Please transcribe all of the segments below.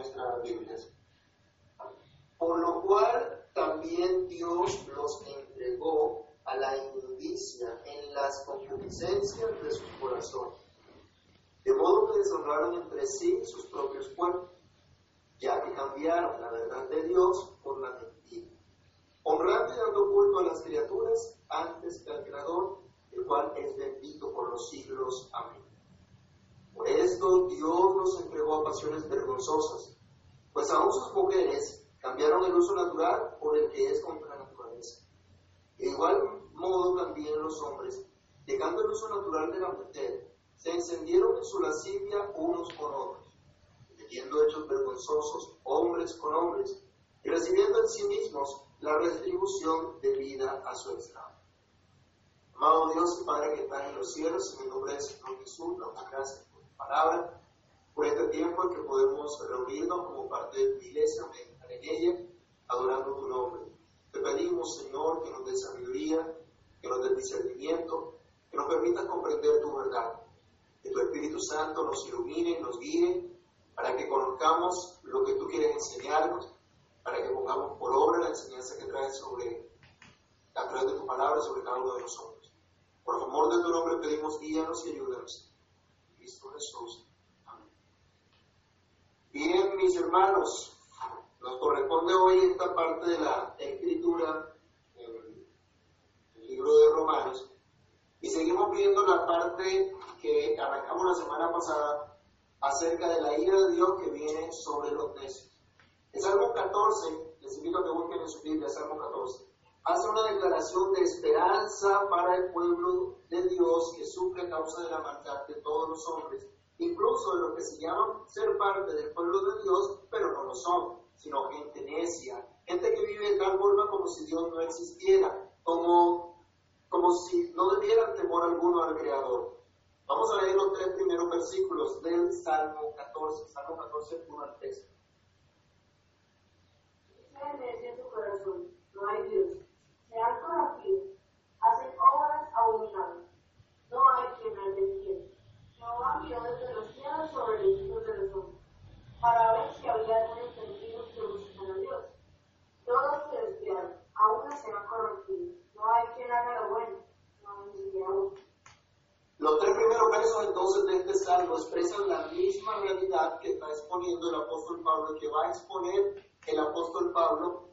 nuestras Biblias. Por lo cual también Dios los entregó a la inmundicia en las concupiscencias de sus corazones, de modo que deshonraron entre sí sus propios cuerpos, ya que cambiaron la verdad de Dios por la mentira, honrando y dando culto a las criaturas antes que al Creador, el cual es bendito por los siglos. Amén. Por esto Dios los entregó a pasiones vergonzosas, pues aún sus mujeres cambiaron el uso natural por el que es contra la naturaleza. De igual modo también los hombres, dejando el uso natural de la mujer, se encendieron en su lascivia unos con otros, cometiendo hechos vergonzosos hombres con hombres, y recibiendo en sí mismos la retribución debida a su esclavo. Amado Dios y Padre que está en los cielos, en el nombre de Señor Jesús, damos gracias palabra, por este tiempo que podemos reunirnos como parte de tu iglesia, meditar en ella, adorando tu nombre. Te pedimos, Señor, que nos dé sabiduría, que nos dé discernimiento, que nos permita comprender tu verdad, que tu Espíritu Santo nos ilumine nos guíe para que conozcamos lo que tú quieres enseñarnos, para que pongamos por obra la enseñanza que traes sobre, a través de tu palabra sobre cada uno de nosotros. Por amor de tu nombre pedimos guíanos y ayúdanos. Cristo Jesús. Amén. Bien, mis hermanos, nos corresponde hoy esta parte de la escritura en el libro de Romanos y seguimos viendo la parte que arrancamos la semana pasada acerca de la ira de Dios que viene sobre los necios. En Salmo 14, les invito a que busquen en su Biblia, Salmo 14 hace una declaración de esperanza para el pueblo de Dios que sufre a causa de la maldad de todos los hombres, incluso de los que se llaman ser parte del pueblo de Dios, pero no lo son, sino gente necia, gente que vive de tal forma como si Dios no existiera, como, como si no debieran temor alguno al Creador. Vamos a leer los tres primeros versículos del Salmo 14, Salmo 14, 1 al 3. tu corazón, no hay Dios se han corrompido, hacen obras abominables. No hay quien las defienda. Jehová miró desde los cielos sobre los hijos de los hombres, para ver si había algún entendido que buscan a Dios. Todos se desviaron, aún se han corrompido. No hay quien haga lo bueno, no hay ni siquiera uno. Los tres primeros versos entonces de este salmo expresan la misma realidad que está exponiendo el apóstol Pablo, que va a exponer el apóstol Pablo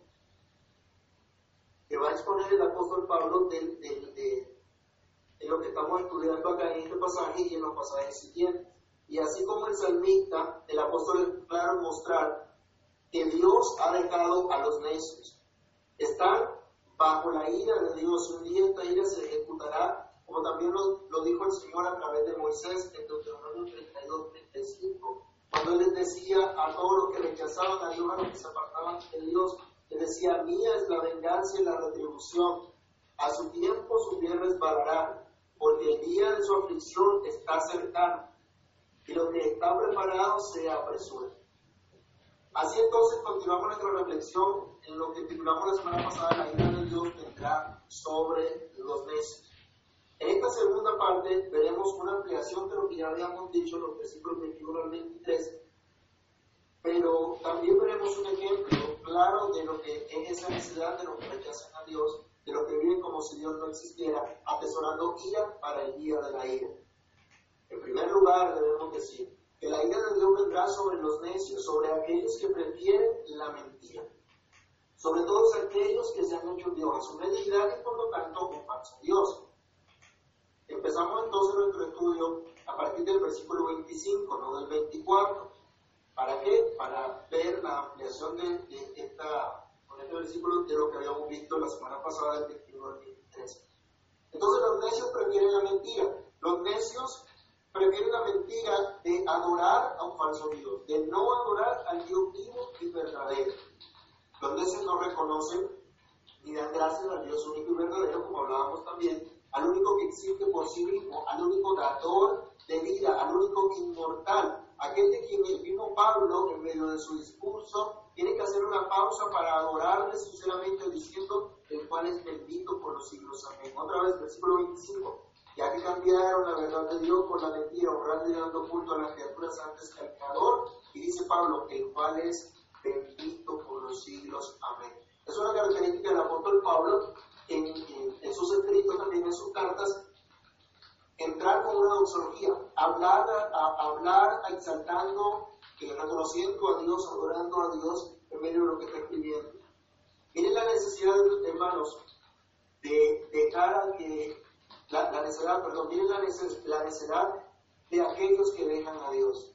que va a exponer el apóstol Pablo de, lo que estamos estudiando acá en este pasaje y en los pasajes siguientes. Y así como el salmista, el apóstol claro mostrar que Dios ha dejado a los necios. Están bajo la ira de Dios. Un día esta ira se ejecutará, como también lo, dijo el Señor a través de Moisés en Deuteronomio 32, 35, cuando él decía a todos los que rechazaban a Dios, a los que se apartaban de Dios, que decía, mía es la venganza y la retribución, a su tiempo su bien resbalará, porque el día de su aflicción está cercano, y lo que está preparado se apresura. Así entonces continuamos nuestra reflexión en lo que titulamos la semana pasada, la ira de Dios vendrá sobre los necios. En esta segunda parte veremos una ampliación de lo que ya habíamos dicho en los versículos 21 al 23, pero también veremos un ejemplo claro de lo que es esa necesidad de los que rechazan a Dios, de los que viven como si Dios no existiera, atesorando ira para el día de la ira. En primer lugar, debemos decir que la ira de Dios vendrá sobre los necios, sobre aquellos que prefieren la mentira, sobre todos aquellos que se han hecho Dios a su medida y por lo tanto un falso Dios. Empezamos entonces nuestro estudio a partir del versículo 25, no del 24. ¿Para qué? Para ver la ampliación de, esta, con este versículo de lo que habíamos visto la semana pasada, del 21 al 23. Entonces los necios prefieren la mentira. Los necios prefieren la mentira de adorar a un falso Dios, de no adorar al Dios vivo y verdadero. Los necios no reconocen ni dan gracias al Dios único y verdadero, como hablábamos también, al único que existe por sí mismo, al único dador de vida, al único inmortal, aquel de quien el mismo Pablo, en medio de su discurso, tiene que hacer una pausa para adorarle sinceramente diciendo, el cual es bendito por los siglos. Amén. Otra vez, versículo 25. Ya que cambiaron la verdad de Dios por la mentira, honrando y dando culto a las criaturas antes que al Creador. Y dice, Pablo, el cual es bendito por los siglos. Amén. Es una característica del apóstol Pablo en, sus escritos, también en sus cartas, entrar con una doxología, hablar, a, hablar exaltando, reconociendo a Dios, adorando a Dios en medio de lo que está escribiendo. Miren la necesidad, hermanos, de dejar a que, la, la necesidad, perdón, miren la, la necesidad de aquellos que dejan a Dios.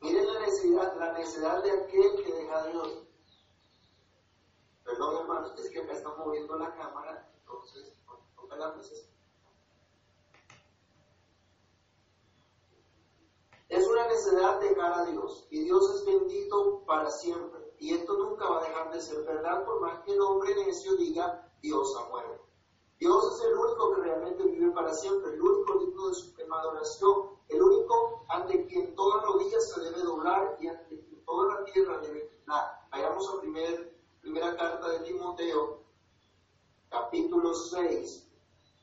Miren la necesidad, la necesidad de aquel que deja a Dios. Perdón, hermanos, es que acá está moviendo la cámara, entonces, no, la Es una necesidad de dejar a Dios y Dios es bendito para siempre. Y esto nunca va a dejar de ser verdad por más que el hombre necio diga Dios ha muerto. Dios es el único que realmente vive para siempre, el único digno de suprema adoración, el único ante quien toda rodilla se debe doblar y ante quien toda la tierra debe inclinar. Vayamos a primer, primera carta de Timoteo, capítulo 6,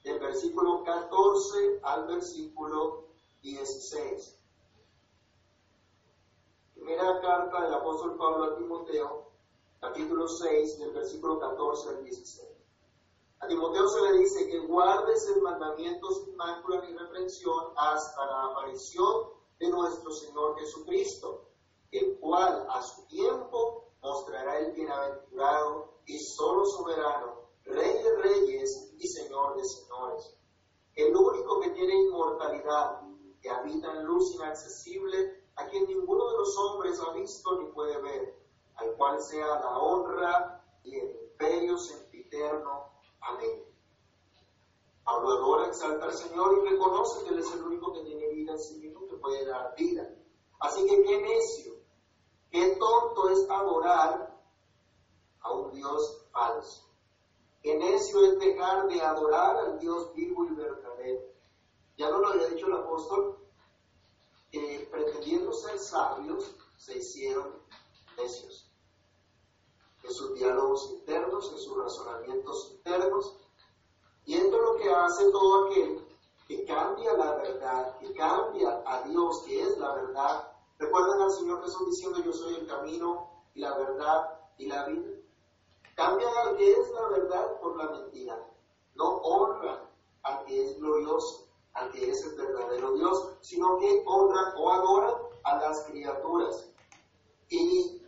del versículo 14 al versículo 16. Primera carta del apóstol Pablo a Timoteo, capítulo 6, del versículo 14 al 16. A Timoteo se le dice que guardes el mandamiento sin mácula ni reprensión hasta la aparición de nuestro Señor Jesucristo, el cual a su tiempo mostrará el bienaventurado y solo soberano, Rey de reyes y Señor de señores, el único que tiene inmortalidad, que habita en luz inaccesible a quien ninguno de los hombres ha visto ni puede ver, al cual sea la honra y el imperio sempiterno. Amén. Pablo adora, exalta al Señor y reconoce que Él es el único que tiene vida en sí mismo, que puede dar vida. Así que qué necio, qué tonto es adorar a un Dios falso. Qué necio es dejar de adorar al Dios vivo y verdadero. Ya no lo había dicho el apóstol, que pretendiendo ser sabios, se hicieron necios. En sus diálogos internos, en sus razonamientos internos. Y esto es lo que hace todo aquel que cambia la verdad, que cambia a Dios, que es la verdad. ¿Recuerdan al Señor Jesús diciendo yo soy el camino y la verdad y la vida? Cambian al que es la verdad por la mentira. No honran al que es glorioso al que es el verdadero Dios, sino que honran o adoran a las criaturas. ¿Y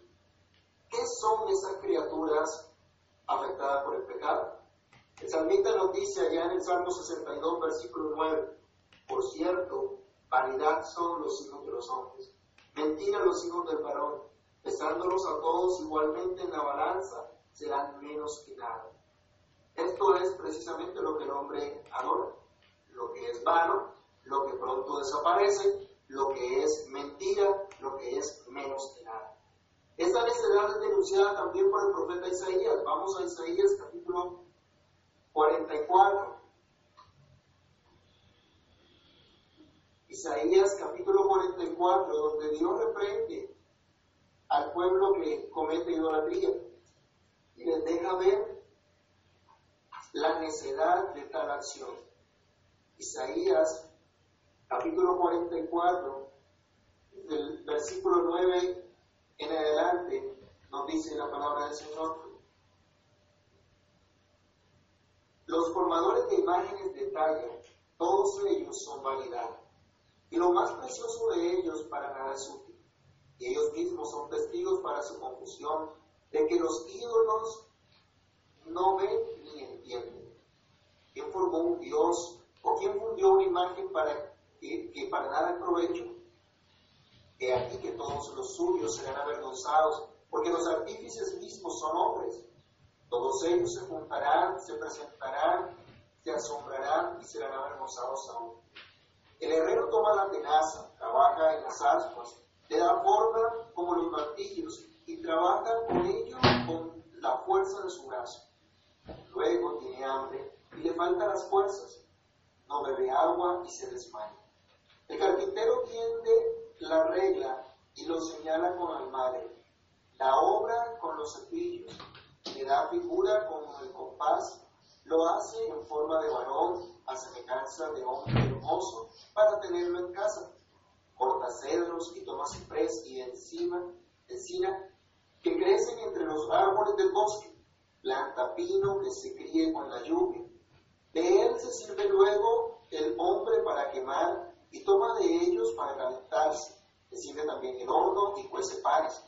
qué son esas criaturas afectadas por el pecado? El salmista nos dice allá en el Salmo 62, versículo 9, por cierto, vanidad son los hijos de los hombres, mentira los hijos del varón, pesándolos a todos igualmente en la balanza, serán menos que nada. Esto es precisamente lo que el hombre adora lo que es vano, lo que pronto desaparece, lo que es mentira, lo que es menos que nada. Esta necesidad es denunciada también por el profeta Isaías. Vamos a Isaías capítulo 44. Isaías capítulo 44, donde Dios reprende al pueblo que comete idolatría y les deja ver la necedad de tal acción. Isaías capítulo 44, del versículo 9 en adelante, nos dice la palabra del Señor. Los formadores de imágenes de talla, todos ellos son vanidad, y lo más precioso de ellos para nada es útil. Y ellos mismos son testigos para su confusión de que los ídolos no ven ni entienden. ¿Quién formó un Dios ¿O quién fundió una imagen para que, para nada provecho? Que aquí que todos los suyos serán avergonzados, porque los artífices mismos son hombres. Todos ellos se juntarán, se presentarán, se asombrarán y serán avergonzados aún. El herrero toma la tenaza, trabaja en las ascuas, le da forma como los martillos y trabaja con ello con la fuerza de su brazo. Luego tiene hambre y le faltan las fuerzas no bebe agua y se desmaya. El carpintero tiende la regla y lo señala con el madre, la obra con los cepillos, le da figura con el compás, lo hace en forma de varón, a semejanza de hombre hermoso, para tenerlo en casa. Corta cedros y toma ciprés y encina, que crecen entre los árboles del bosque. Planta pino que se críe con la lluvia. De él se sirve luego el hombre para quemar y toma de ellos para calentarse. Le sirve también el horno y cuece panes.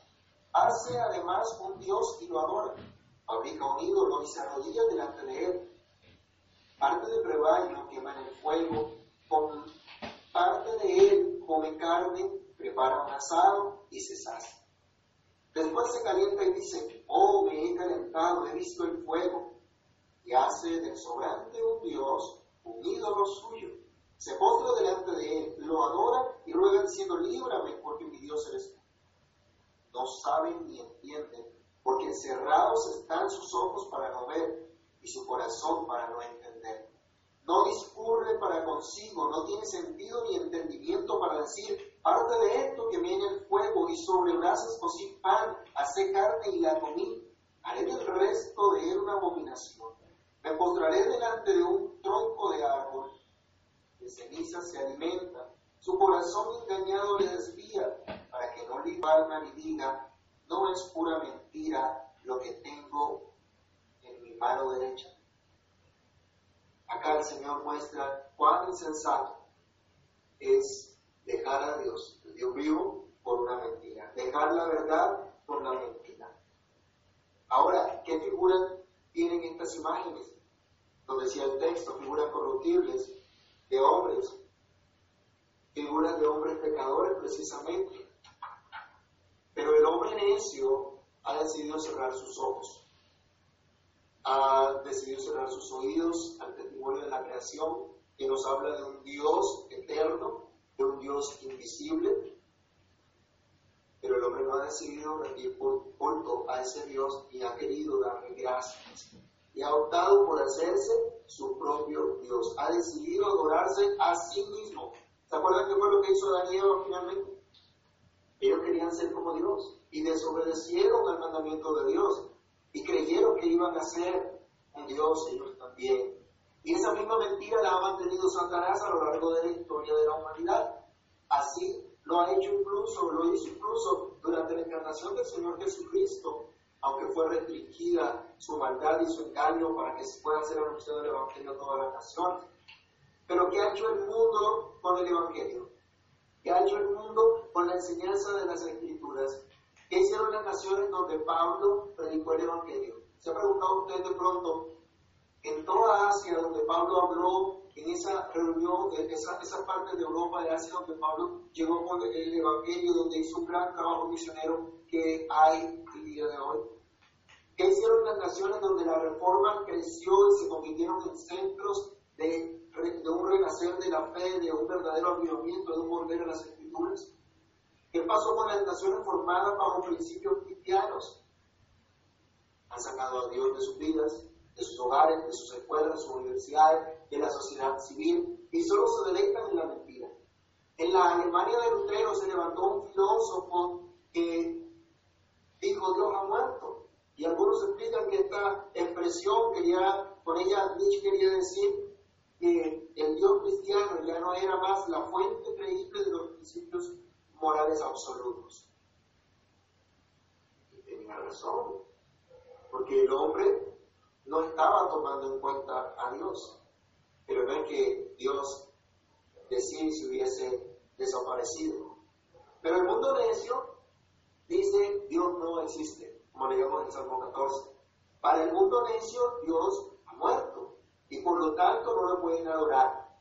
Hace además un dios y lo adora. Fabrica un ídolo y se arrodilla delante de él. Parte del rebaño quema en el fuego, con parte de él come carne, prepara un asado y se sacia. Después se calienta y dice, oh, me he calentado, he visto el fuego. Y hace del sobrante un dios, un ídolo suyo. Se postra delante de él, lo adora y ruega diciendo, líbrame porque mi Dios eres tú. No saben ni entienden, porque cerrados están sus ojos para no ver y su corazón para no entender. No discurre para consigo, no tiene sentido ni entendimiento para decir, parte de esto que viene el fuego y sobre brasas cocí pan, hace carne y la comí. Haré del resto de él una abominación. Me postraré delante de un tronco de árbol. De ceniza se alimenta. Su corazón engañado le desvía para que no le valga ni diga, no es pura mentira lo que tengo en mi mano derecha. Acá el Señor muestra cuán insensato es dejar a Dios, el Dios vivo, por una mentira. Dejar la verdad por la mentira. Ahora, ¿qué figuras tienen estas imágenes? Donde decía el texto, figuras corruptibles de hombres, figuras de hombres pecadores precisamente. Pero el hombre necio ha decidido cerrar sus ojos. Ha decidido cerrar sus oídos al testimonio de la creación que nos habla de un Dios eterno, de un Dios invisible, pero el hombre no ha decidido rendir culto a ese Dios y ha querido darle gracias y ha optado por hacerse su propio Dios, ha decidido adorarse a sí mismo. ¿Se acuerdan qué fue lo que hizo Daniel finalmente? Ellos querían ser como Dios y desobedecieron al mandamiento de Dios y creyeron que iban a ser un Dios ellos también. Y esa misma mentira la ha mantenido Satanás a lo largo de la historia de la humanidad. Así lo ha hecho incluso, lo hizo incluso durante la encarnación del Señor Jesucristo, aunque fue restringida su maldad y su engaño para que se pueda ser anunciado el Evangelio a todas las naciones. Pero ¿qué ha hecho el mundo con el Evangelio? ¿Qué ha hecho el mundo con la enseñanza de las Escrituras? ¿Qué hicieron las naciones donde Pablo predicó el Evangelio? ¿Se ha preguntado usted de pronto, en toda Asia donde Pablo habló, en esa reunión, en esa, esa parte de Europa de Asia donde Pablo llegó con el Evangelio, donde hizo un gran trabajo misionero que hay día de hoy? ¿Qué hicieron las naciones donde la reforma creció y se convirtieron en centros de, de un renacer de la fe, de un verdadero avivamiento, de un volver a las escrituras? ¿Qué pasó con las naciones formadas bajo principios cristianos? Han sacado a Dios de sus vidas, de sus hogares, de sus escuelas, de sus universidades, de la sociedad civil, y solo se deleitan en la mentira. En la Alemania de Lutero se levantó un filósofo que dijo Dios ha muerto. Y algunos explican que esta expresión quería, con ella Nietzsche quería decir que el Dios cristiano ya no era más la fuente creíble de los principios morales absolutos. Y tenía razón, porque el hombre no estaba tomando en cuenta a Dios. Pero no es que Dios decía si hubiese desaparecido. Pero el mundo necio dice Dios no existe, como leíamos en Salmo 14. Para el mundo necio Dios ha muerto y por lo tanto no lo pueden adorar.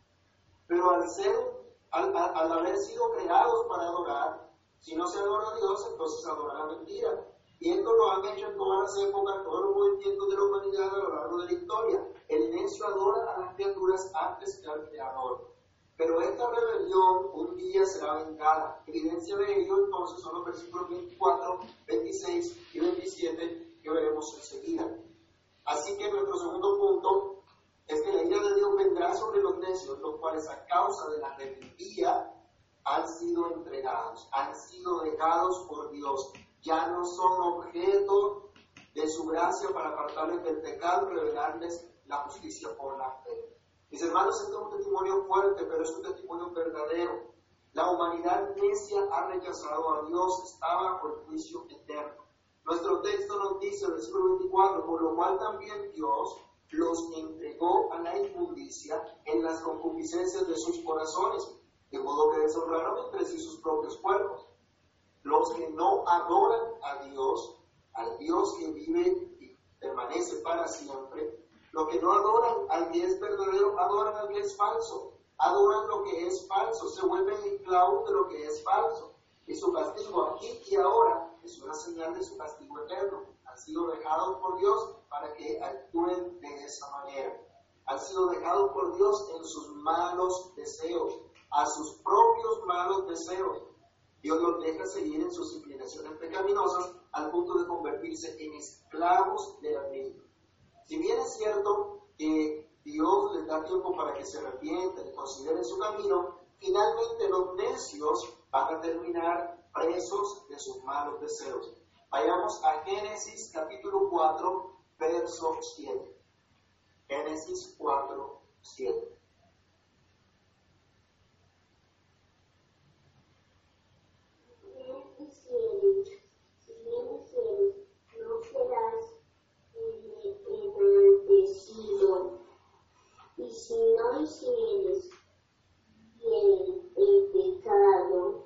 Pero al ser al, haber sido creados para adorar, si no se adora a Dios, entonces adora la mentira. Y esto lo han hecho en todas las épocas, todos los movimientos de la humanidad a lo largo de la historia. El necio adora a las criaturas antes que al Creador. Pero esta rebelión un día será vengada. Evidencia de ello entonces son los versículos 24, 26 y 27 que veremos enseguida. Así que nuestro segundo punto es que la ira de Dios vendrá sobre los necios, los cuales a causa de la rebeldía han sido entregados, han sido dejados por Dios, ya no son objeto de su gracia para apartarles del pecado y revelarles la justicia por la fe. Mis hermanos, este es un testimonio fuerte, pero es un testimonio verdadero. La humanidad necia ha rechazado a Dios, está bajo el juicio eterno. Nuestro texto nos dice, versículo 24, por lo cual también Dios los entregó a la inmundicia en las concupiscencias de sus corazones, de modo que deshonraron entre sí sus propios cuerpos. Los que no adoran a Dios, al Dios que vive y permanece para siempre, los que no adoran al que es verdadero, adoran al que es falso. Adoran lo que es falso, se vuelven esclavos de lo que es falso. Y su castigo aquí y ahora es una señal de su castigo eterno. Han sido dejados por Dios para que actúen de esa manera. Han sido dejados por Dios en sus malos deseos, a sus propios malos deseos. Dios los deja seguir en sus inclinaciones pecaminosas al punto de convertirse en esclavos de la misma. Si bien es cierto que Dios les da tiempo para que se arrepienten y consideren su camino, finalmente los necios van a terminar presos de sus malos deseos. Vayamos a Génesis capítulo 4, verso 7. Génesis 4, 7. Si no hicieres bien el pecado,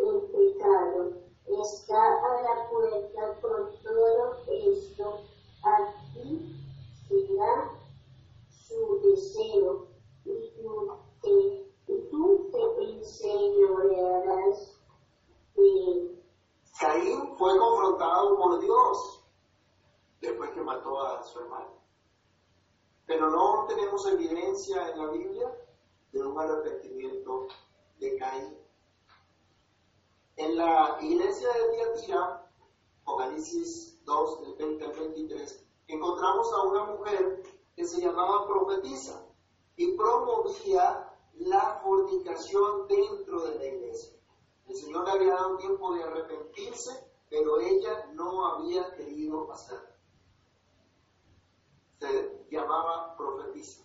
el pecado está a la puerta por todo esto, aquí será su deseo y tú te, y tú te enseñorearás de. Caín fue confrontado por Dios después que mató a su hermano. Pero no tenemos evidencia en la Biblia de un arrepentimiento de Caín. En la iglesia de Tiatira, Apocalipsis 2, del 20 al 23, encontramos a una mujer que se llamaba profetisa y promovía la fornicación dentro de la iglesia. El Señor le había dado tiempo de arrepentirse, pero ella no había querido hacerlo. Llamaba profetisa.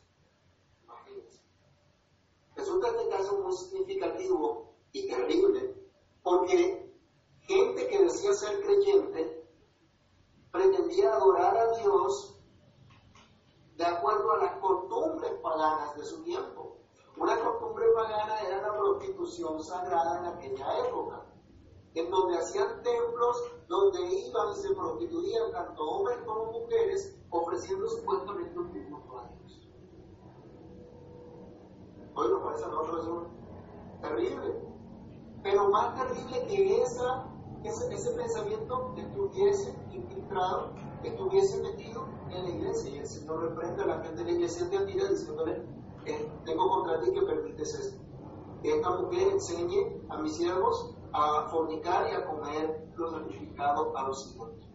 Imagínense. Resulta este caso muy significativo y terrible, porque gente que decía ser creyente pretendía adorar a Dios de acuerdo a las costumbres paganas de su tiempo. Una costumbre pagana era la prostitución sagrada en aquella época, en donde hacían templos donde iban y se prostituían tanto hombres como mujeres, ofreciendo supuestamente un tributo a Dios. Hoy nos parece a nosotros eso terrible, pero más terrible que esa, ese, ese pensamiento estuviese infiltrado, estuviese metido en la iglesia. Y el Señor reprende a la gente de la iglesia de Antira diciéndole, eh, tengo contra ti que permites esto. Que esta mujer enseñe a mis siervos a fornicar y a comer lo sacrificado a los ídolos.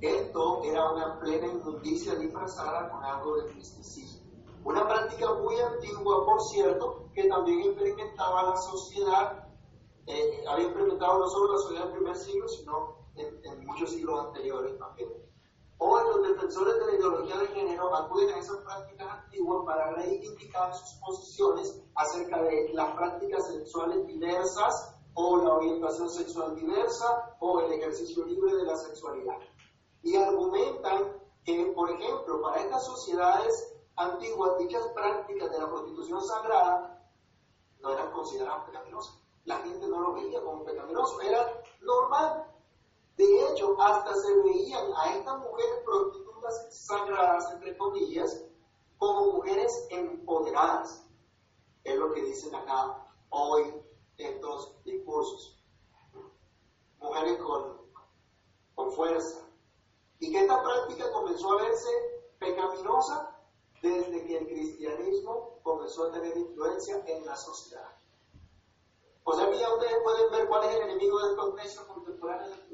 Esto era una plena inmundicia disfrazada con algo de misticismo. Una práctica muy antigua, por cierto, que también implementaba la sociedad, eh, había implementado no solo la sociedad del primer siglo, sino en, muchos siglos anteriores también. Hoy los defensores de la ideología de género acuden a esas prácticas antiguas para reivindicar sus posiciones acerca de las prácticas sexuales diversas o la orientación sexual diversa o el ejercicio libre de la sexualidad. Y argumentan que, por ejemplo, para estas sociedades antiguas, dichas prácticas de la prostitución sagrada no eran consideradas pecaminosas. La gente no lo veía como pecaminoso, era normal. De hecho, hasta se veían a estas mujeres prostitutas sagradas, entre comillas, como mujeres empoderadas. Es lo que dicen acá hoy estos discursos. Mujeres con, con fuerza. Y que esta práctica comenzó a verse pecaminosa desde que el cristianismo comenzó a tener influencia en la sociedad. O sea que ya ustedes pueden ver cuál es el enemigo de estos necios contemporáneos del.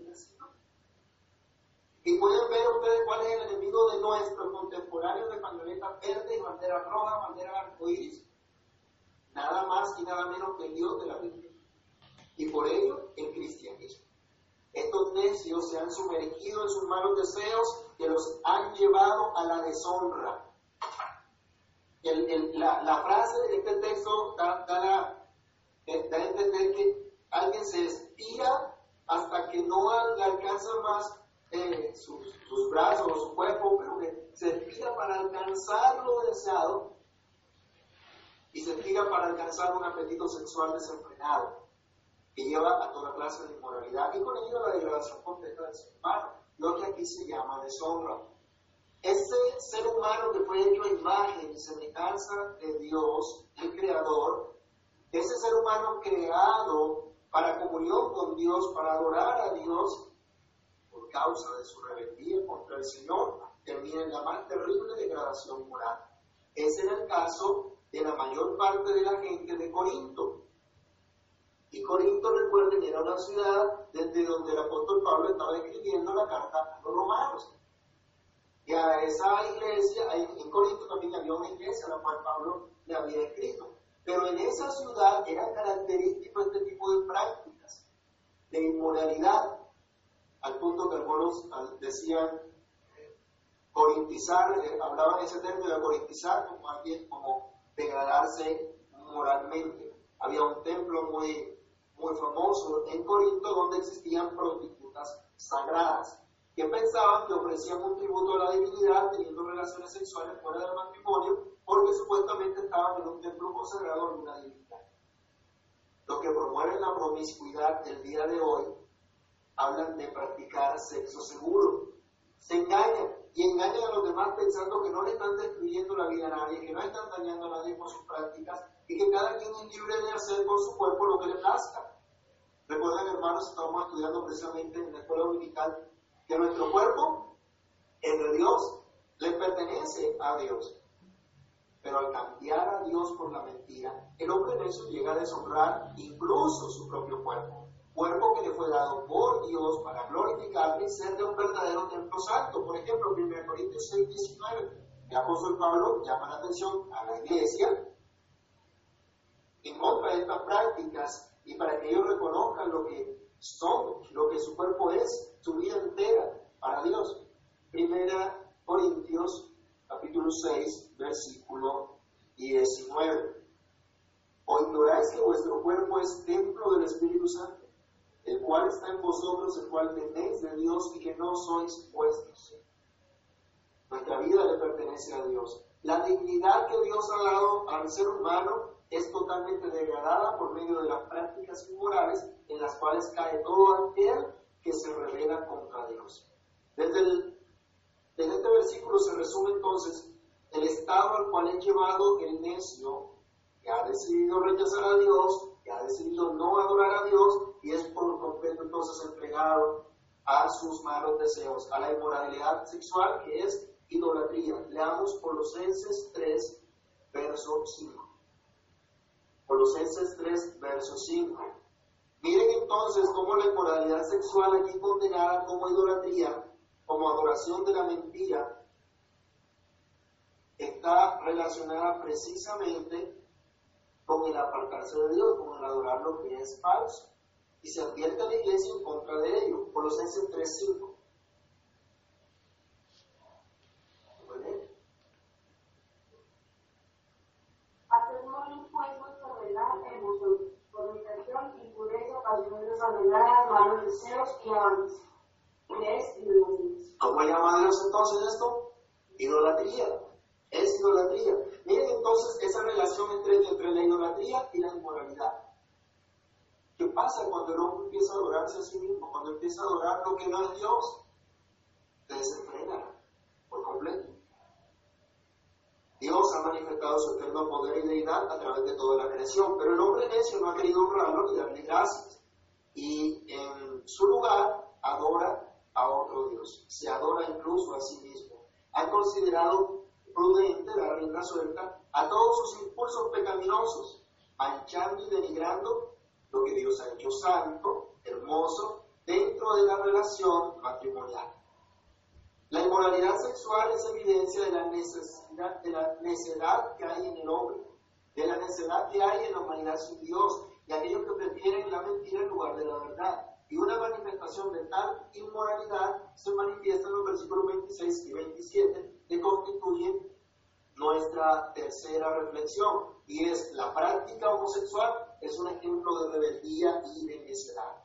Y pueden ver ustedes cuál es el enemigo de nuestros contemporáneos de pañoleta verde y bandera roja, bandera arcoíris, nada más y nada menos que el Dios de la Biblia. Y por ello el cristianismo. Estos necios se han sumergido en sus malos deseos que los han llevado a la deshonra. La, frase de este texto eh, da, a entender que alguien se estira hasta que no alcanza más eh, sus, brazos o su cuerpo, pero que se estira para alcanzar lo deseado y se estira para alcanzar un apetito sexual desenfrenado que lleva a toda clase de inmoralidad y con ello la degradación completa del ser humano, lo que aquí se llama deshonra. Ese ser humano que fue hecho a imagen y semejanza de Dios, el Creador, ese ser humano creado para comunión con Dios, para adorar a Dios, por causa de su rebeldía contra el Señor, termina en la más terrible degradación moral. Ese era el caso de la mayor parte de la gente de Corinto. Y Corinto, recuerden, era una ciudad desde donde el apóstol Pablo estaba escribiendo la carta a los romanos. Y a esa iglesia, en Corinto también había una iglesia a la cual Pablo le había escrito. Pero en esa ciudad era característico este tipo de prácticas, de inmoralidad, al punto que algunos decían corintizar, eh, hablaban ese término de corintizar como alguien como degradarse moralmente. Había un templo muy, muy famoso en Corinto donde existían prostitutas sagradas que pensaban que ofrecían un tributo a la divinidad teniendo relaciones sexuales fuera del matrimonio porque supuestamente estaban en un templo consagrado a una divinidad. Los que promueven la promiscuidad del día de hoy hablan de practicar sexo seguro. Se engañan y engañan a los demás pensando que no le están destruyendo la vida a nadie, que no están dañando a nadie con sus prácticas y que cada quien es libre de hacer con su cuerpo lo que le plazca. Recuerden, hermanos, estamos estudiando precisamente en la escuela dominical que nuestro cuerpo es de Dios, le pertenece a Dios. Pero al cambiar a Dios por la mentira, el hombre en eso llega a deshonrar incluso su propio cuerpo. Cuerpo que le fue dado por Dios para glorificarle y ser de un verdadero templo santo. Por ejemplo, 1 Corintios 6, 19. El apóstol Pablo llama la atención a la iglesia en contra de estas prácticas y para que ellos reconozcan lo que son, lo que su cuerpo es, su vida entera para Dios. Primera Corintios capítulo 6, versículo 19. ¿O ignoráis que vuestro cuerpo es templo del Espíritu Santo, el cual está en vosotros, el cual tenéis de Dios y que no sois vuestros? Nuestra vida le pertenece a Dios. La dignidad que Dios ha dado al ser humano es totalmente degradada por medio de las prácticas inmorales en las cuales cae todo aquel que se revela contra Dios. Desde, el, desde este versículo se resume entonces el estado al cual es llevado el necio que ha decidido rechazar a Dios, que ha decidido no adorar a Dios y es por completo entonces entregado a sus malos deseos, a la inmoralidad sexual que es idolatría. Leamos Colosenses 3, verso 5. Colosenses 3, verso 5. Miren entonces cómo la inmoralidad sexual aquí condenada como idolatría, como adoración de la mentira, está relacionada precisamente con el apartarse de Dios, con el adorar lo que es falso. Y se advierte a la iglesia en contra de ello. Colosenses 3.5. malos deseos y ¿Cómo llama Dios entonces esto? Idolatría. Es idolatría. Miren entonces esa relación entre, entre la idolatría y la inmoralidad. ¿Qué pasa cuando el hombre empieza a adorarse a sí mismo? Cuando empieza a adorar lo que no es Dios, se desenfrena por completo. Dios ha manifestado su eterno poder y deidad a través de toda la creación, pero el hombre necio no ha querido honrarlo ni darle gracias y en su lugar adora a otro Dios, se adora incluso a sí mismo. Ha considerado prudente la rienda suelta a todos sus impulsos pecaminosos, manchando y denigrando lo que Dios ha hecho santo, hermoso, dentro de la relación matrimonial. La inmoralidad sexual es evidencia de la necesidad, de la necedad que hay en el hombre, de la necedad que hay en la humanidad sin Dios, y aquellos que prefieren la mentira en lugar de la verdad. Y una manifestación de tal inmoralidad se manifiesta en los versículos 26 y 27 que constituyen nuestra tercera reflexión y es la práctica homosexual es un ejemplo de rebeldía y de necedad.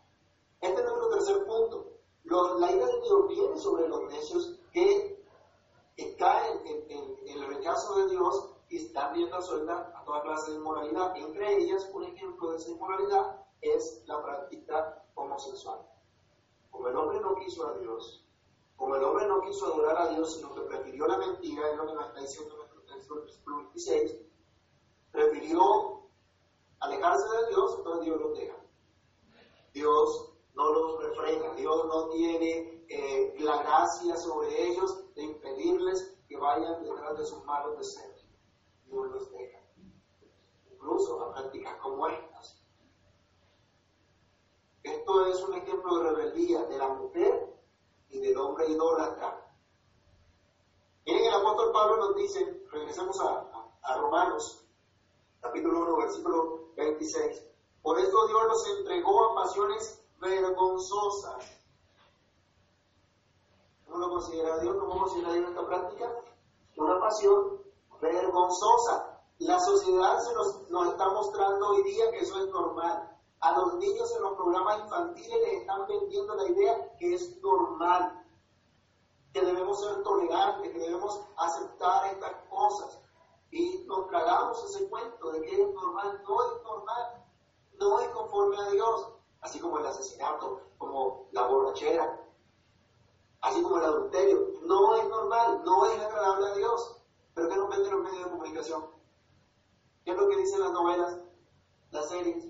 Este es nuestro tercer punto. la ira de Dios viene sobre los necios que, caen en, el rechazo de Dios y están viendo suelta a toda clase de inmoralidad. Entre ellas, un ejemplo de esa inmoralidad es la práctica homosexual. Como el hombre no quiso a Dios, como el hombre no quiso adorar a Dios, sino que prefirió la mentira, es lo que nos está diciendo nuestro texto, versículo 26, prefirió alejarse de Dios, entonces Dios los deja. Dios no los refrena, Dios no tiene eh, la gracia sobre ellos de impedirles que vayan detrás de sus malos deseos. Dios los deja. Incluso a prácticas como estas. Esto es un ejemplo de rebeldía de la mujer y del hombre idólatra. Miren, el apóstol Pablo nos dice, regresemos a, Romanos, capítulo 1, versículo 26. Por esto Dios los entregó a pasiones vergonzosas. ¿Cómo lo considera Dios? ¿Cómo considera Dios esta práctica? Una pasión vergonzosa. La sociedad se nos, nos está mostrando hoy día que eso es normal. A los niños en los programas infantiles les están vendiendo la idea que es normal, que debemos ser tolerantes, que debemos aceptar estas cosas. Y nos tragamos ese cuento de que es normal. No es normal, no es conforme a Dios. Así como el asesinato, como la borrachera, así como el adulterio. No es normal, no es agradable a Dios. Pero ¿qué nos venden los medios de comunicación? ¿Qué es lo que dicen las novelas, las series?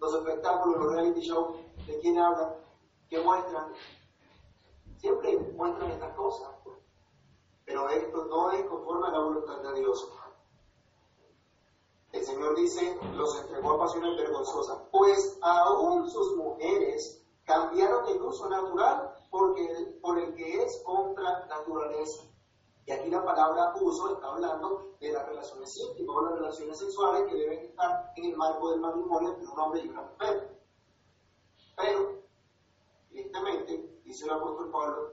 los espectáculos, los reality shows, de quién hablan, qué muestran. Siempre muestran estas cosas. Pero esto no es conforme a la voluntad de Dios. El Señor dice, los entregó a pasiones vergonzosas, pues aún sus mujeres cambiaron el uso natural porque, por el que es contra naturaleza. Y aquí la palabra uso está hablando de las relaciones íntimas o las relaciones sexuales que deben estar en el marco del matrimonio entre un hombre y una mujer. Pero, tristemente, dice el apóstol Pablo,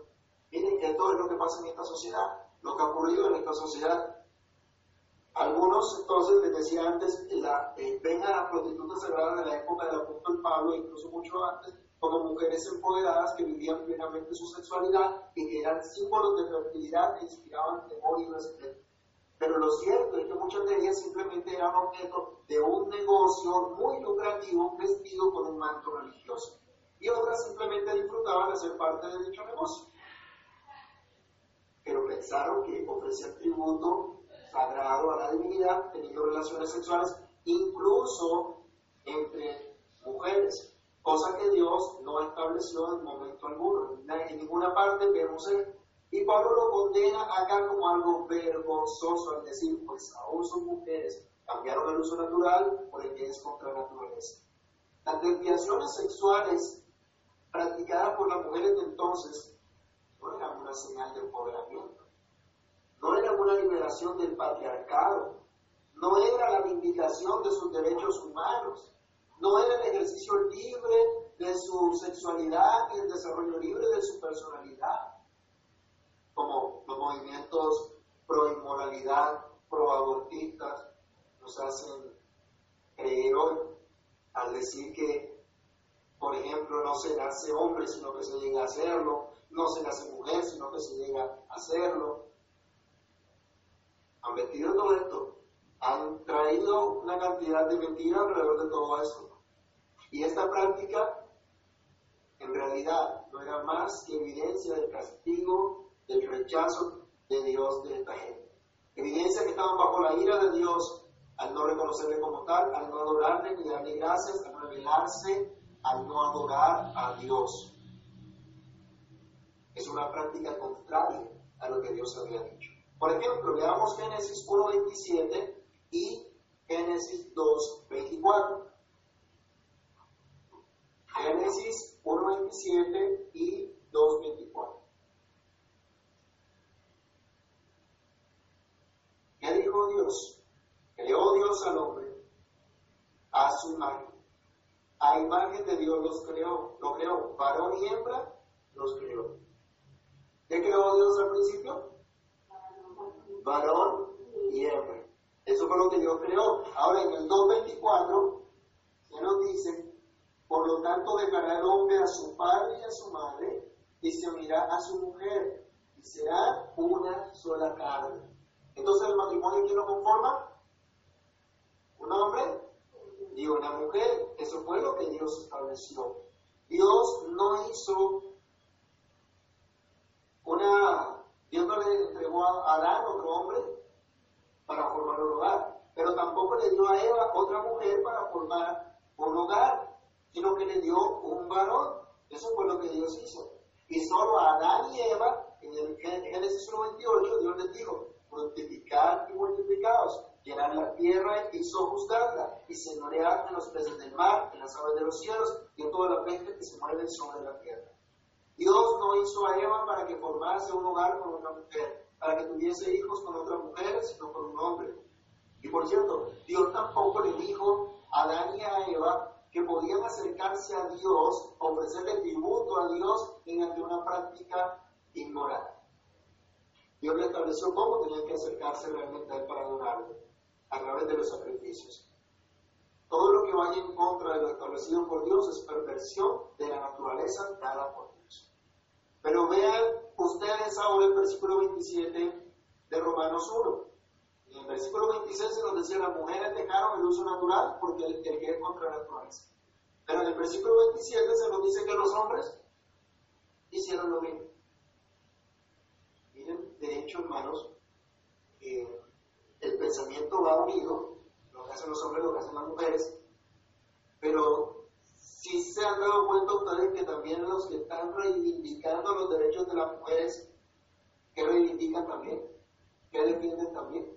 miren que esto es lo que pasa en esta sociedad, lo que ha ocurrido en esta sociedad. Algunos, entonces, les decía antes, la, eh, ven a las prostitutas sagradas de la época del apóstol Pablo, incluso mucho antes, como mujeres empoderadas que vivían plenamente su sexualidad y que eran símbolos de fertilidad que inspiraban temor y respeto. Pero lo cierto es que muchas de ellas simplemente eran objeto de un negocio muy lucrativo vestido con un manto religioso. Y otras simplemente disfrutaban de ser parte de dicho negocio. Pero pensaron que ofrecían tributo sagrado a la divinidad teniendo relaciones sexuales incluso entre mujeres cosa que Dios no estableció en momento alguno. En ninguna parte vemos esto. Y Pablo lo condena acá como algo vergonzoso al decir, pues aún son mujeres, cambiaron el uso natural por el es contra la naturaleza. Las desviaciones sexuales practicadas por las mujeres de entonces no eran una señal de empoderamiento, no eran una liberación del patriarcado, no era la vindicación de sus derechos humanos, no era el ejercicio libre de su sexualidad y el desarrollo libre de su personalidad, como los movimientos pro inmoralidad, pro abortistas nos hacen creer hoy al decir que, por ejemplo, no se nace hombre sino que se llega a hacerlo, no se nace mujer sino que se llega a hacerlo. Han vestido todo esto, han traído una cantidad de mentiras alrededor de todo eso. Y esta práctica en realidad no era más que evidencia del castigo, del rechazo de Dios de esta gente. Evidencia que estaban bajo la ira de Dios al no reconocerle como tal, al no adorarle ni darle gracias, al revelarse, al no adorar a Dios. Es una práctica contraria a lo que Dios había dicho. Por ejemplo, leamos Génesis 1.27 y Génesis 2.24. Génesis 1.27 y 2.24. ¿Qué dijo Dios? Creó Dios al hombre a su imagen. A imagen de Dios los creó, lo creó, varón y hembra los creó. ¿Qué creó Dios al principio? Varón y hembra. Eso fue lo que Dios creó. Ahora en el 2.24 se nos dice, por lo tanto, dejará el hombre a su padre y a su madre y se unirá a su mujer y será una sola carne. Entonces el matrimonio ¿quién lo conforma? Un hombre y una mujer. Eso fue lo que Dios estableció. Dios no hizo una, Dios no le entregó a Adán otro hombre para formar un hogar, pero tampoco le dio a Eva otra mujer para formar un hogar, sino que le dio un varón. Eso fue lo que Dios hizo. Y solo a Adán y Eva, en el Génesis 1.28, Dios les dijo, fructificar y multiplicados, llenar la tierra y sojuzgarla, y señorear en los peces del mar, en las aves de los cielos, y en toda la pesca que se mueve sobre la tierra. Dios no hizo a Eva para que formase un hogar con otra mujer, para que tuviese hijos con otra mujer, sino con un hombre. Y por cierto, Dios tampoco le dijo a Adán y a Eva que podían acercarse a Dios, ofrecerle tributo a Dios mediante una práctica inmoral. Dios le estableció cómo tenían que acercarse realmente a Él para adorarlo, a través de los sacrificios. Todo lo que vaya en contra de lo establecido por Dios es perversión de la naturaleza dada por. Pero vean ustedes ahora el versículo 27 de Romanos 1. En el versículo 26 se nos decía, las mujeres dejaron el uso natural porque el, el que es contra la naturaleza. Pero en el versículo 27 se nos dice que los hombres hicieron lo mismo. Miren, de hecho, hermanos, eh, el pensamiento va unido, lo que hacen los hombres, lo que hacen las mujeres, pero si se han dado cuenta ustedes que también los que están reivindicando los derechos de las mujeres, que reivindican también, que defienden también.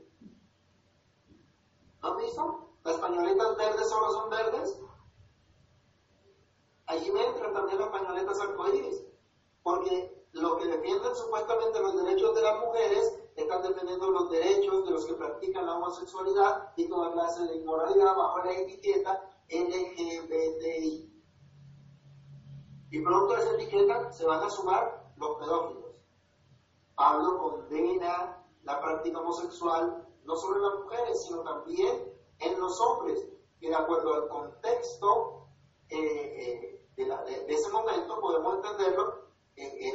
¿No han visto? Las pañoletas verdes solo son verdes. Allí me entran también las pañoletas arcoíris, porque lo que defienden supuestamente los derechos de las mujeres están defendiendo los derechos de los que practican la homosexualidad y toda clase de inmoralidad bajo la etiqueta LGBTI. Y pronto a esa etiqueta se van a sumar los pedófilos. Pablo condena la práctica homosexual no solo en las mujeres, sino también en los hombres, y de acuerdo al contexto eh, eh, de, ese momento podemos entenderlo, eh,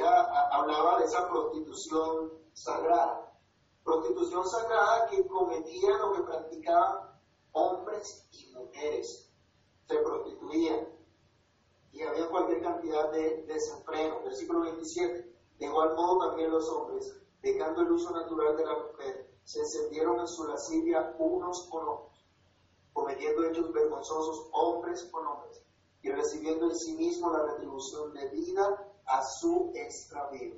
hablaba de esa prostitución sagrada. Prostitución sagrada que cometían o que practicaban hombres y mujeres. Se prostituían. Y había cualquier cantidad de desenfreno. Versículo 27. De igual modo también los hombres, dejando el uso natural de la mujer, se encendieron en su lascivia unos con otros, cometiendo hechos vergonzosos hombres con hombres, y recibiendo en sí mismo la retribución de vida a su extravío.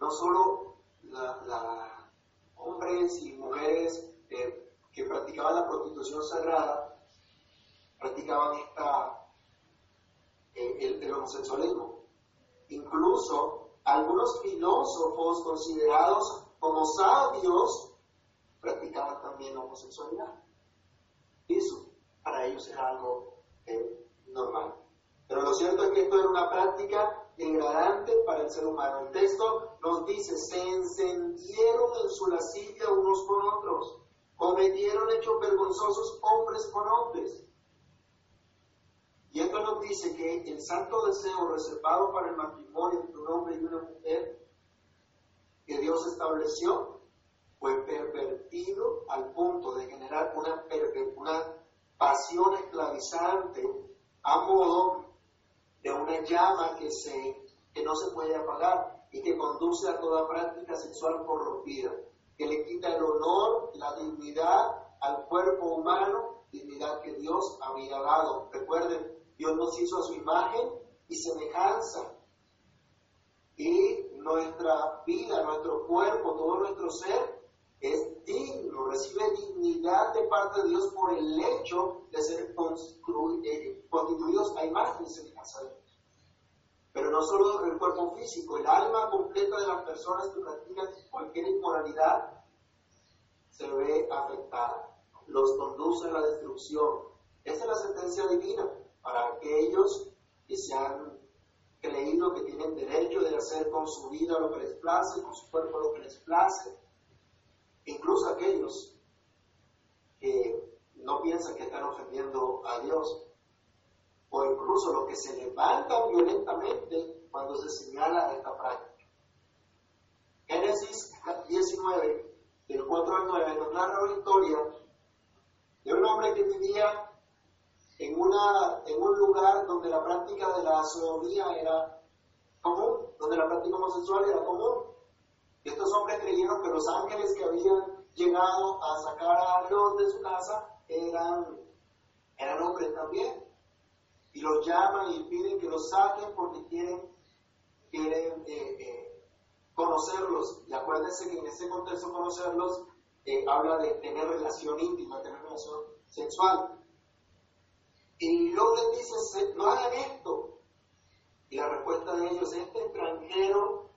No solo la, hombres y mujeres que practicaban la prostitución sagrada, practicaban esta, eh, el homosexualismo. Incluso algunos filósofos considerados como sabios, practicaban también homosexualidad. Eso para ellos era algo eh, normal. Pero lo cierto es que esto era una práctica degradante para el ser humano. El texto nos dice, se encendieron en su lascivia unos con otros, cometieron hechos vergonzosos hombres con hombres. Y esto nos dice que el santo deseo reservado para el matrimonio entre un hombre y una mujer que Dios estableció fue pervertido al punto de generar una, una pasión esclavizante a modo de una llama que, se, que no se puede apagar y que conduce a toda práctica sexual corrompida, que le quita el honor, la dignidad al cuerpo humano, dignidad que Dios había dado. Recuerden, Dios nos hizo a su imagen y semejanza. Y nuestra vida, nuestro cuerpo, todo nuestro ser es digno, recibe dignidad de parte de Dios por el hecho de ser eh, constituidos a imagen y semejanza de Dios. Pero no solo el cuerpo físico, el alma completa de las personas que practican cualquier inmoralidad se ve afectada, los conduce a la destrucción. Esa es la sentencia divina para aquellos que se han creído que tienen derecho de hacer con su vida lo que les place, con su cuerpo lo que les place. Incluso aquellos que no piensan que están ofendiendo a Dios. o incluso los que se levantan violentamente cuando se señala esta práctica. Génesis 19, del 4 al 9, nos narra una historia de un hombre que vivía en, una, en un lugar donde la práctica de la sodomía era común, donde la práctica homosexual era común. Estos hombres creyeron que los ángeles que habían llegado a sacar a Dios de su casa eran, eran hombres también. Y los llaman y piden que los saquen porque quieren, quieren eh, eh, conocerlos. Y acuérdense que en ese contexto conocerlos eh, habla de tener relación íntima, tener relación sexual. Y luego les dice, no hagan esto. Y la respuesta de ellos, este extranjero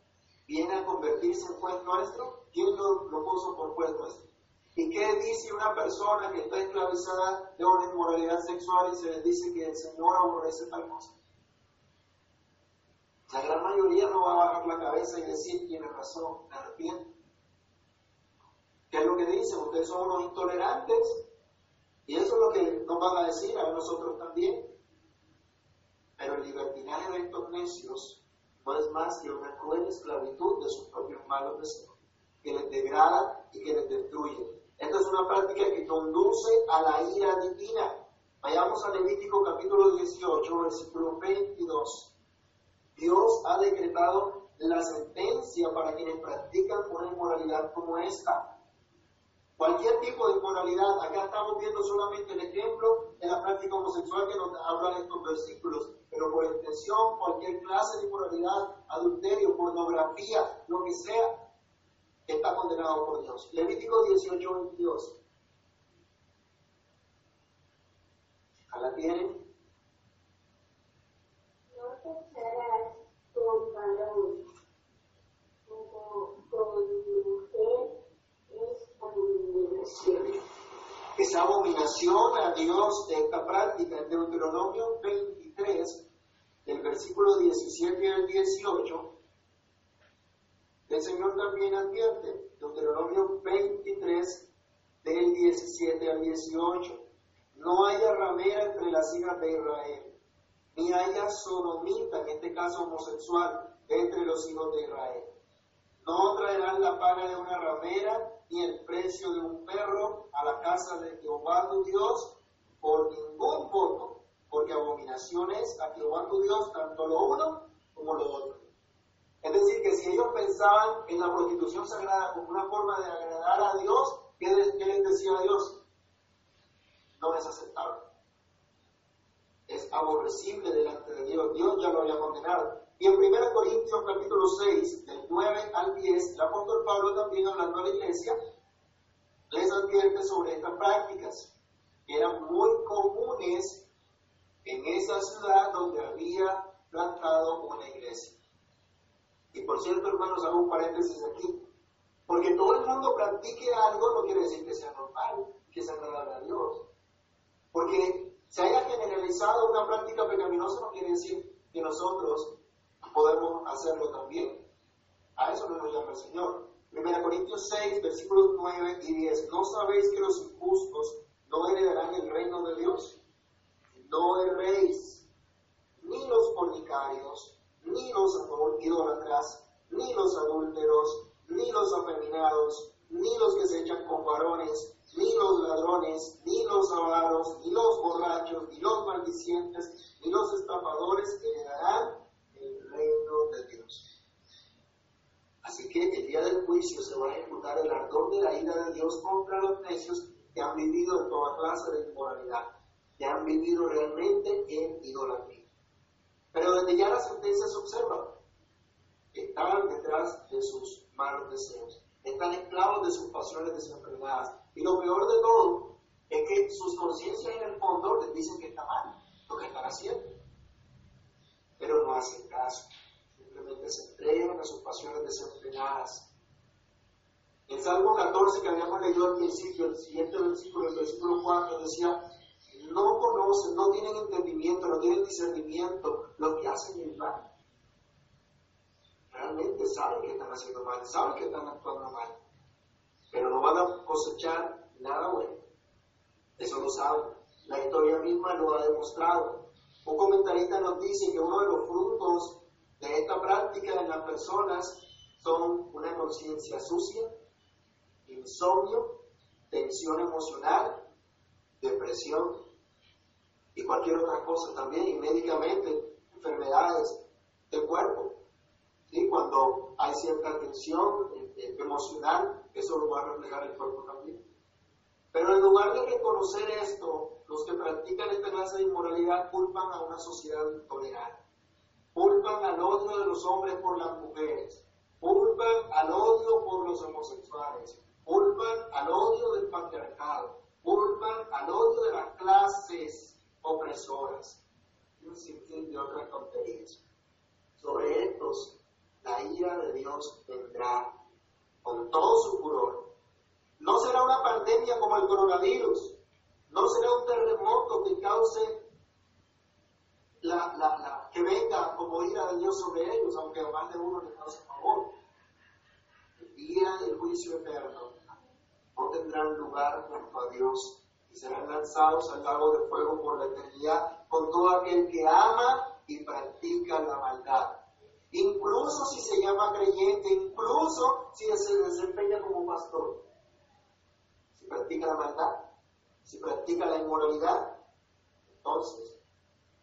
viene a convertirse en juez nuestro, ¿quién lo, lo puso por juez nuestro? ¿Y qué dice una persona que está esclavizada de una inmoralidad sexual y se le dice que el Señor aborrece tal cosa? La gran mayoría no va a bajar la cabeza y decir, tiene razón, me arrepiento. ¿Qué es lo que dicen? Ustedes son unos intolerantes. Y eso es lo que nos van a decir a nosotros también. Pero el libertinaje de estos necios no es más que una cruel esclavitud de sus propios malos deseos, que les degrada y que les destruye. Esta es una práctica que conduce a la ira divina. Vayamos a Levítico capítulo 18, versículo 22. Dios ha decretado la sentencia para quienes practican una inmoralidad como esta. Cualquier tipo de inmoralidad, acá estamos viendo solamente el ejemplo de la práctica homosexual que nos hablan estos versículos, pero por extensión, cualquier clase de inmoralidad, adulterio, pornografía, lo que sea, está condenado por Dios. Levítico 18, 22. ¿A la tienen? No te serás con varón, como con mujer esa abominación a Dios de esta práctica en Deuteronomio 23, del versículo 17 al 18, el Señor también advierte, Deuteronomio 23, del 17 al 18, no haya ramera entre las hijas de Israel, ni haya sodomita, en este caso homosexual, entre los hijos de Israel. No traerán la paga de una ramera ni el precio de un perro a la casa de Jehová tu Dios por ningún voto, porque abominación es a Jehová tu Dios tanto lo uno como lo otro. Es decir, que si ellos pensaban en la prostitución sagrada como una forma de agradar a Dios, ¿qué les, decía Dios? No es aceptable. Es aborrecible delante de Dios. Dios ya lo había condenado. Y en 1 Corintios capítulo 6, del 9 al 10, el apóstol Pablo también hablando a la iglesia, les advierte sobre estas prácticas, que eran muy comunes en esa ciudad donde había plantado una iglesia. Y por cierto, hermanos, hago un paréntesis aquí, porque todo el mundo practique algo no quiere decir que sea normal, que sea agradable a Dios. Porque se haya generalizado una práctica pecaminosa no quiere decir que nosotros podemos hacerlo también. A eso no nos llama el Señor. 1 Corintios 6, versículos 9 y 10. ¿No sabéis que los injustos no heredarán el reino de Dios? No erréis, ni los fornicarios, ni los idólatras, ni los adúlteros, ni los afeminados, ni los que se echan con varones, ni los ladrones, ni los avaros, ni los borrachos, ni los maldicientes, ni los estafadores heredarán reino de Dios. Así que el día del juicio se va a ejecutar el ardor de la ira de Dios contra los necios que han vivido en toda clase de inmoralidad, que han vivido realmente en idolatría. Pero desde ya la sentencia se observa. Están detrás de sus malos deseos. Están esclavos de sus pasiones desenfrenadas. Y lo peor de todo es que sus conciencias en el fondo les dicen que está mal lo que están haciendo pero no hacen caso. A sus pasiones desenfrenadas. En Salmo 14, que habíamos leído al principio, el siguiente versículo, el versículo 4, decía, no conocen, no tienen entendimiento, no tienen discernimiento lo que hacen el mal. Realmente saben que están haciendo mal, saben que están actuando mal, pero no van a cosechar nada bueno. Eso lo saben. La historia misma lo ha demostrado. Un comentarista nos dice que uno de los frutos de esta práctica en las personas son una conciencia sucia, insomnio, tensión emocional, depresión y cualquier otra cosa también, y médicamente enfermedades del cuerpo. ¿Sí? Cuando hay cierta tensión eh, eh, emocional, eso lo va a reflejar el cuerpo también. Pero en lugar de reconocer esto, los que practican esta clase de inmoralidad culpan a una sociedad intolerante, culpan al odio de los hombres por las mujeres, culpan al odio por los homosexuales, culpan al odio del patriarcado, culpan al odio de las clases opresoras. Y un sinfín de otras. Sobre estos, la ira de Dios vendrá con todo su furor. No será una pandemia como el coronavirus, no será un terremoto que cause que venga como ira de Dios sobre ellos, aunque a más de uno les cause favor. El día del juicio eterno no tendrán lugar junto a Dios y serán lanzados al lago de fuego por la eternidad con todo aquel que ama y practica la maldad. Incluso si se llama creyente, incluso si se desempeña como pastor. Si practica la maldad, si practica la inmoralidad, entonces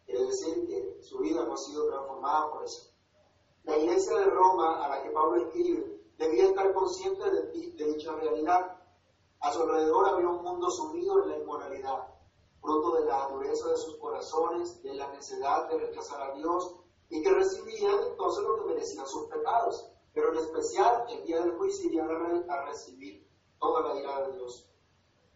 quiere decir que su vida no ha sido transformada por eso. La iglesia de Roma a la que Pablo escribe debía estar consciente de, de dicha realidad. A su alrededor había un mundo sumido en la inmoralidad, fruto de la dureza de sus corazones, de la necesidad de rechazar a Dios y que recibían entonces lo que merecían sus pecados. Pero en especial el día del juicio irían a recibir toda la ira de Dios.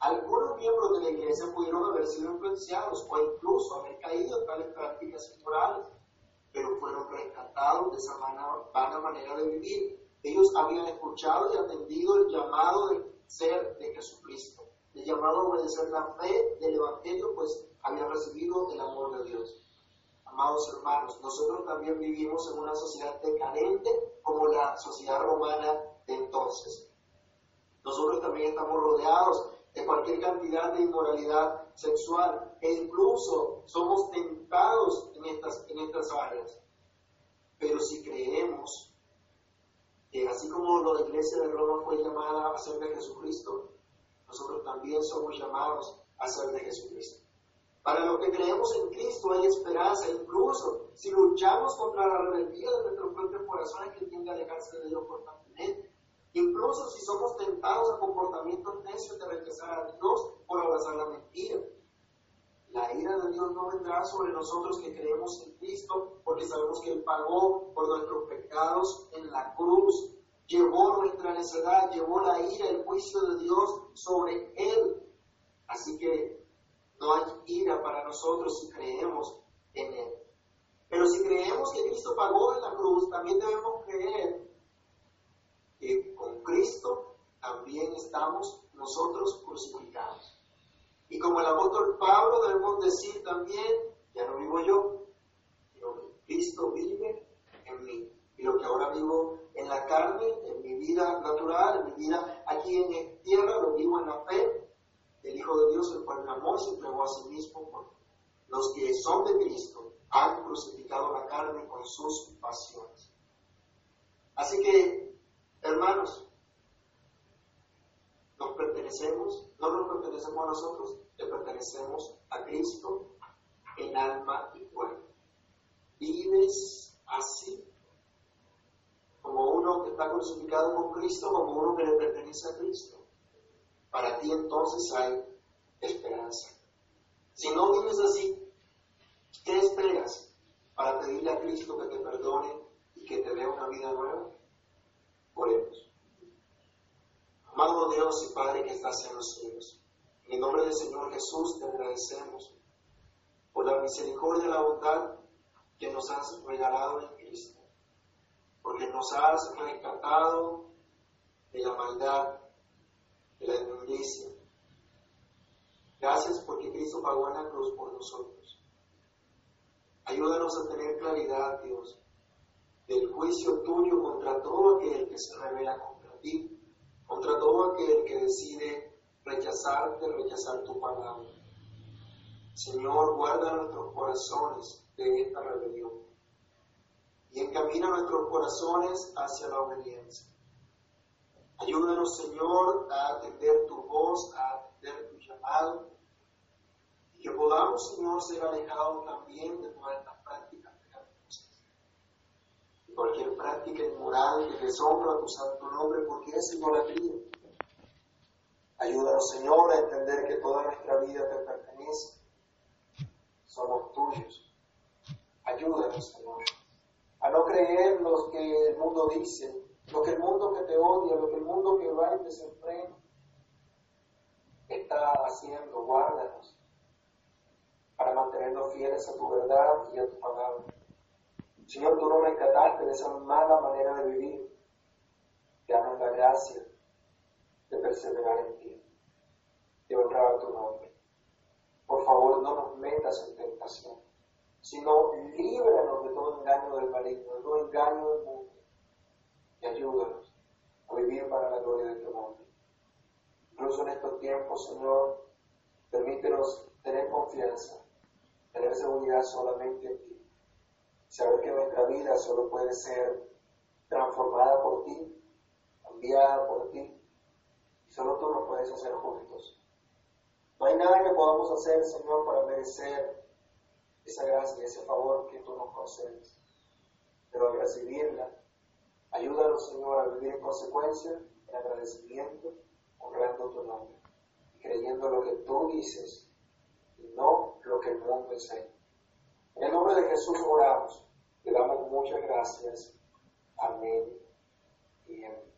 Algunos miembros de la iglesia pudieron haber sido influenciados o incluso haber caído en tales prácticas inmorales, pero fueron rescatados de esa vana manera de vivir. Ellos habían escuchado y atendido el llamado de ser de Jesucristo, el llamado a obedecer la fe del Evangelio, pues habían recibido el amor de Dios. Amados hermanos, nosotros también vivimos en una sociedad decadente como la sociedad romana de entonces. Nosotros también estamos rodeados de cualquier cantidad de inmoralidad sexual e incluso somos tentados en estas, en estas áreas. Pero si creemos que así como la iglesia de Roma fue llamada a ser de Jesucristo, nosotros también somos llamados a ser de Jesucristo. Para los que creemos en Cristo hay esperanza, incluso si luchamos contra la rebeldía de nuestros propios corazones que tienden a alejarse de Dios constantemente. Incluso si somos tentados a comportamientos necios de rechazar a Dios por abrazar la mentira. La ira de Dios no vendrá sobre nosotros que creemos en Cristo, porque sabemos que Él pagó por nuestros pecados en la cruz, llevó nuestra necedad, llevó la ira, el juicio de Dios sobre Él. Así que no hay ira para nosotros si creemos en Él. Pero si creemos que Cristo pagó en la cruz, también debemos creer que con Cristo también estamos nosotros crucificados. Y como el apóstol Pablo debemos decir también, ya no vivo yo, sino que Cristo vive en mí. Y lo que ahora vivo en la carne, en mi vida natural, en mi vida aquí en la tierra, lo vivo en la fe el Hijo de Dios, el cual en amor se entregó a sí mismo por los que son de Cristo, han crucificado la carne con sus pasiones. Así que, hermanos, nos pertenecemos, no nos pertenecemos a nosotros, le pertenecemos a Cristo en alma y cuerpo. Vives así, como uno que está crucificado con Cristo, como uno que le pertenece a Cristo para ti entonces hay esperanza. Si no vives así, ¿qué esperas para pedirle a Cristo que te perdone y que te dé una vida nueva? Amado Dios y Padre que estás en los cielos, en el nombre del Señor Jesús te agradecemos por la misericordia y la bondad que nos has regalado en Cristo, porque nos has rescatado de la maldad de la inmundicia. Gracias porque Cristo pagó en la cruz por nosotros. Ayúdanos a tener claridad, Dios, del juicio tuyo contra todo aquel que se revela contra ti, contra todo aquel que decide rechazarte, rechazar tu palabra. Señor, guarda nuestros corazones de esta rebelión y encamina nuestros corazones hacia la obediencia. Ayúdanos, Señor, a atender tu voz, a atender tu llamado, y que podamos, Señor, ser alejados también de pecaminosas. Y cualquier práctica inmoral que deshonra tu santo nombre, porque es idolatría. Ayúdanos, Señor, a entender que toda nuestra vida te pertenece. Somos tuyos. Ayúdanos, Señor, a no creer lo que el mundo dice, lo que el mundo que te odia, lo que el mundo que va en desenfreno está haciendo. Guárdanos para mantenernos fieles a tu verdad y a tu palabra. Señor, tú nos rescataste de esa mala manera de vivir. Danos la gracia de perseverar en ti, de honrar tu nombre. Por favor, no nos metas en tentación, sino líbranos de todo engaño del maligno, de todo engaño del mundo, y ayúdanos a vivir para la gloria de tu nombre. Incluso en estos tiempos, Señor, permítenos tener confianza, tener seguridad solamente en ti. Saber que nuestra vida solo puede ser transformada por ti, cambiada por ti, y solo tú nos puedes hacer justos. No hay nada que podamos hacer, Señor, para merecer esa gracia, ese favor que tú nos concedes. Pero al recibirla, ayúdanos, Señor, a vivir en consecuencia, en agradecimiento, honrando tu nombre, creyendo lo que tú dices y no lo que el mundo enseña. En el nombre de Jesús oramos, te damos muchas gracias. Amén y amén.